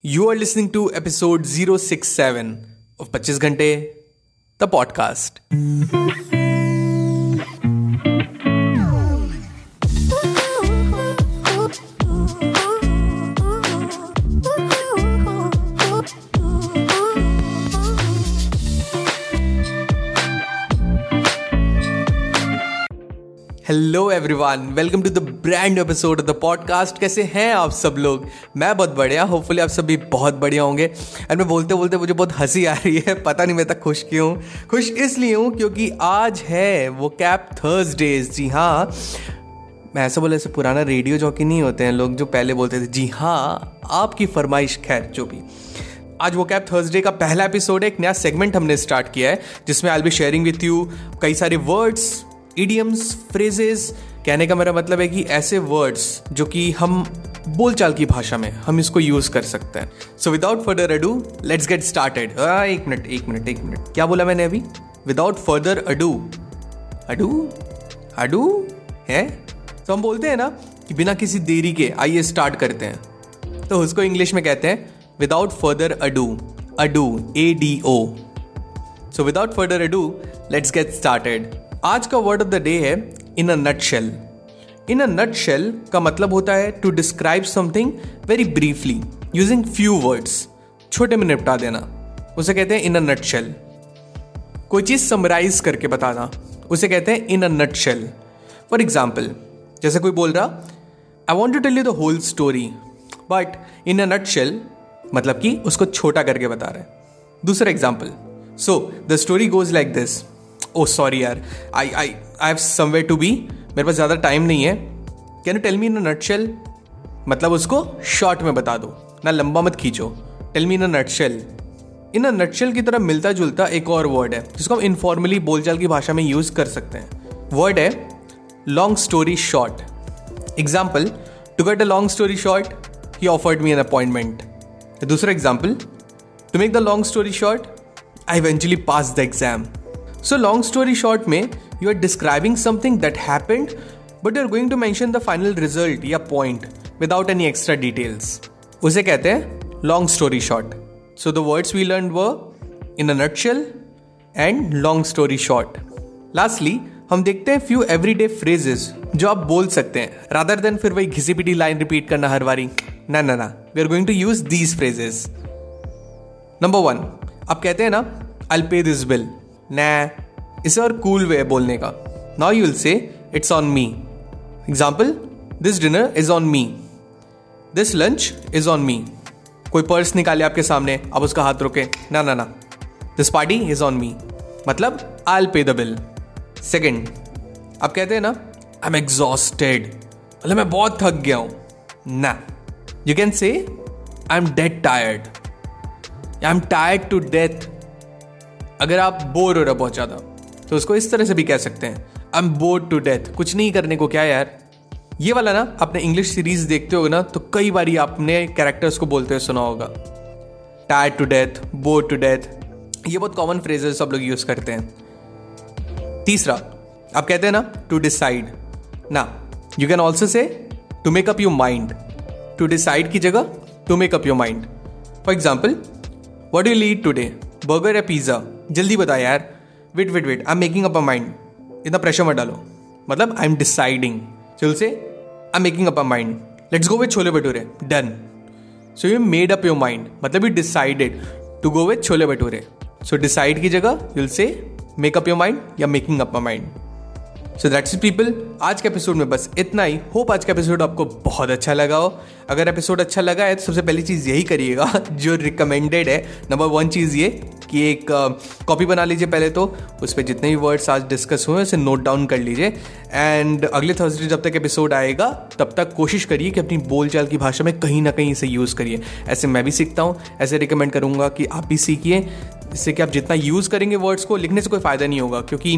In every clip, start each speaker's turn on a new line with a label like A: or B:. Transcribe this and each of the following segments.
A: You are listening to episode 067 of 25 Ghante, the podcast. Hello everyone welcome to the brand episode of the podcast कैसे हैं आप सब लोग? मैं बहुत बढ़िया होपफुली आप सभी बहुत बढ़िया होंगे। एंड मैं बोलते बोलते मुझे बहुत हँसी आ रही है। पता नहीं मैं तक खुश क्यों? खुश इसलिए हूँ क्योंकि आज है वो कैप थर्सडेज जी हाँ। मैं ऐसा बोले, ऐसे पुराना रेडियो जॉकी नहीं होते हैं लोग जो पहले बोलते थे। जी हाँ आपकी फरमाइश, खैर, जो भी। आज वो कैप थर्सडे का पहला एपिसोड है। एक नया सेगमेंट हमने स्टार्ट किया है, जिसमें I be sharing with you कई सारे वर्ड्स इडियम्स फ्रेजेस कहने का मेरा मतलब है कि ऐसे वर्ड्स जो कि हम बोलचाल की भाषा में हम इसको यूज़ कर सकते हैं। So without further ado let's get started एक मिनट एक मिनट एक मिनट। क्या बोला मैंने अभी? Without further ado ado ado है? तो हम बोलते हैं ना कि बिना किसी देरी के आइए स्टार्ट करते हैं। तो उसको इंग्लिश में कहते हैं without further ado ado A D O so without further ado let's get started आज का वर्ड ऑफ़ द डे है इन a nut shell in a nut shell का मतलब होता है to describe something very briefly using few words छोटे में निपटा देना। उसे कहते हैं इन अ नट शेल कोई चीज़ समराइज करके बताना। उसे कहते हैं in a nutshell for example जैसे कोई बोल रहा I want to tell you the whole story but in a nutshell मतलब कि उसको छोटा करके बता रहे दूसरा example so the story goes like this oh sorry यार. I I I have somewhere to be मेरे पास ज़्यादा टाइम नहीं है. Can you tell me in a nutshell मतलब उसको शॉर्ट में बता दो. ना लंबा मत खींचो. Tell me in a nutshell in a nutshell की तरह मिलता जुलता एक और वर्ड है, जिसको हम इनफॉर्मली बोलचाल की भाषा में यूज़ कर सकते हैं. वर्ड है long story short example to get a long story short he offered me an appointment दूसरा example to make the long story short I eventually pass the exam so long story short में you are describing something that happened but you are going to mention the final result या point without any extra details उसे कहते हैं long story short so the words we learn व in a nutshell and long story short lastly हम देखते हैं few every day phrases जो आप बोल सकते हैं रादर देन फिर वही घिसी पिटी लाइन रिपीट करना हर बारी. ना ना ना. We are going to use these phrases number one आप कहते हैं ना आई पे दिस बिल नै, इसे और कूल वे बोलने का। Now you will say it's on me example this dinner is on me this lunch is on me कोई पर्स निकाले आपके सामने अब उसका हाथ रोके। ना ना ना। This party is on me मतलब आई पे द बिल सेकेंड आप कहते हैं ना आई एम एग्जॉस्टेड मतलब मैं बहुत थक गया हूँ। ना। You can say I am dead tired I am tired to death अगर आप बोर हो रहे बहुत ज़्यादा तो उसको इस तरह से भी कह सकते हैं I am bored to death कुछ नहीं करने को क्या यार? ये वाला ना, आपने इंग्लिश सीरीज़ देखते हो ना तो कई बार आपने कैरेक्टर्स को बोलते हुए सुना होगा। Tire to death bored to death ये बहुत कॉमन फ्रेजेस सब लोग यूज़ करते हैं। तीसरा, आप कहते हैं ना टू डिसाइड ना you can also say to make up your mind to decide की जगह to make up your mind for example what you lead today burger या पिज़्ज़ा जल्दी बता यार। Wait wait wait I am making up a mind इतना pressure मत डालो। मतलब आई एम डिसाइडिंग चल say I am making up a mind let's go with chole bhature. Done so you made up your mind मतलब you decided to go with chole bhature. So decide की जगह you'll say make up your mind या making up a mind so that's people आज के episode में बस इतना ही. Hope आज का एपिसोड आपको बहुत अच्छा लगा हो. अगर एपिसोड अच्छा लगा है तो सबसे पहली चीज़ यही करिएगा, जो रिकमेंडेड है. नंबर वन चीज़ ये कि एक कॉपी बना लीजिए पहले तो। उस पर जितने भी वर्ड्स आज डिस्कस हुए उसे नोट डाउन कर लीजिए। एंड अगले थर्सडे जब तक एपिसोड आएगा, तब तक कोशिश करिए कि अपनी बोलचाल की भाषा में कहीं ना कहीं इसे यूज़ करिए। ऐसे मैं भी सीखता हूँ, ऐसे रिकमेंड करूँगा कि आप भी सीखिए। जिससे कि आप जितना यूज़ करेंगे वर्ड्स को, लिखने से कोई फ़ायदा नहीं होगा। क्योंकि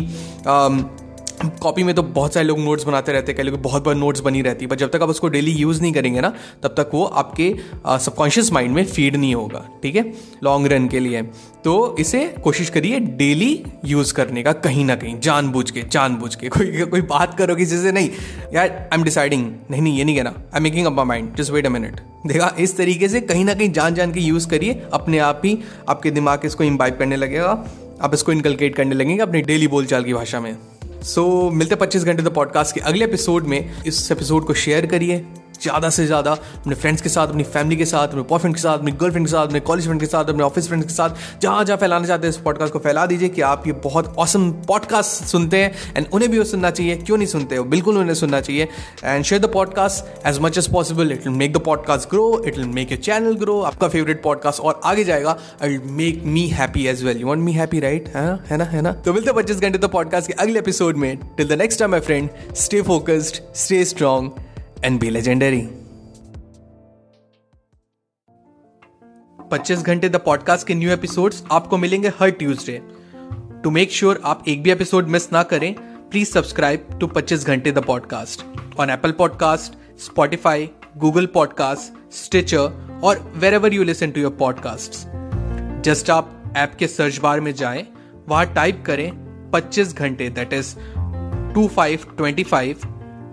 A: कॉपी में तो बहुत सारे लोग नोट्स बनाते रहते हैं, कई लोग बहुत बार नोट्स बनी रहती है पर जब तक आप उसको डेली यूज़ नहीं करेंगे ना, तब तक वो आपके सबकॉन्शियस माइंड में फ़ीड नहीं होगा, ठीक है? लॉन्ग रन के लिए। तो इसे कोशिश करिए डेली यूज़ करने का कहीं ना कहीं, जानबूझ के जानबूझ के। कोई कोई बात करो किसी से नहीं। यार आई एम डिसाइडिंग नहीं नहीं, ये नहीं कहना। I am making up my mind just wait a minute देखा, इस तरीके से कहीं ना कहीं जान जान के यूज़ करिए। अपने आप ही आपके दिमाग इसको इम्बाइब करने लगेगा। आप इसको इनकलकेट करने लगेंगे अपनी डेली बोलचाल की भाषा में। सो so, मिलते पच्चीस घंटे द पॉडकास्ट के अगले एपिसोड में। इस एपिसोड को शेयर करिए। ज़्यादा से ज़्यादा अपने फ्रेंड्स के साथ, अपनी फैमिली के साथ, अपने बॉयफ्रेंड के साथ, अपनी गर्लफ्रेंड के साथ, अपने कॉलेज फ्रेंड के साथ, अपने ऑफ़िस फ्रेंड्स के साथ, जहाँ जहाँ फैलाना चाहते हैं, इस पॉडकास्ट को फैला दीजिए कि आप ये बहुत औसम पॉडकास्ट सुनते हैं एंड उन्हें भी वो सुनना चाहिए। क्यों नहीं सुनते हो? बिल्कुल उन्हें सुनना चाहिए। And share the podcast as much as possible it will make the podcast grow it will make a channel grow आपका फेवरेट पॉडकास्ट और आगे जाएगा। Will make me happy as well you want me happy right है? ना? है ना? तो मिलते पच्चीस घंटे तो पॉडकास्ट के अगले एपिसोड में। Till the next time my friend stay focused stay strong and be legendary. 25 घंटे द पॉडकास्ट के न्यू एपिसोड्स आपको मिलेंगे हर ट्यूसडे। टू मेक श्योर आप एक भी एपिसोड मिस ना करें प्लीज़ सब्सक्राइब टू 25 घंटे the podcast on Apple podcast Spotify Google podcast Stitcher और wherever you listen to your podcast just आप ऐप के सर्च बार में जाएँ, वहाँ टाइप करें 25 घंटे that is two five twenty five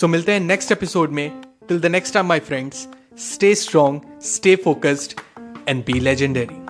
A: सो मिलते हैं नेक्स्ट एपिसोड में. Till the next time my friends stay strong stay focused and be legendary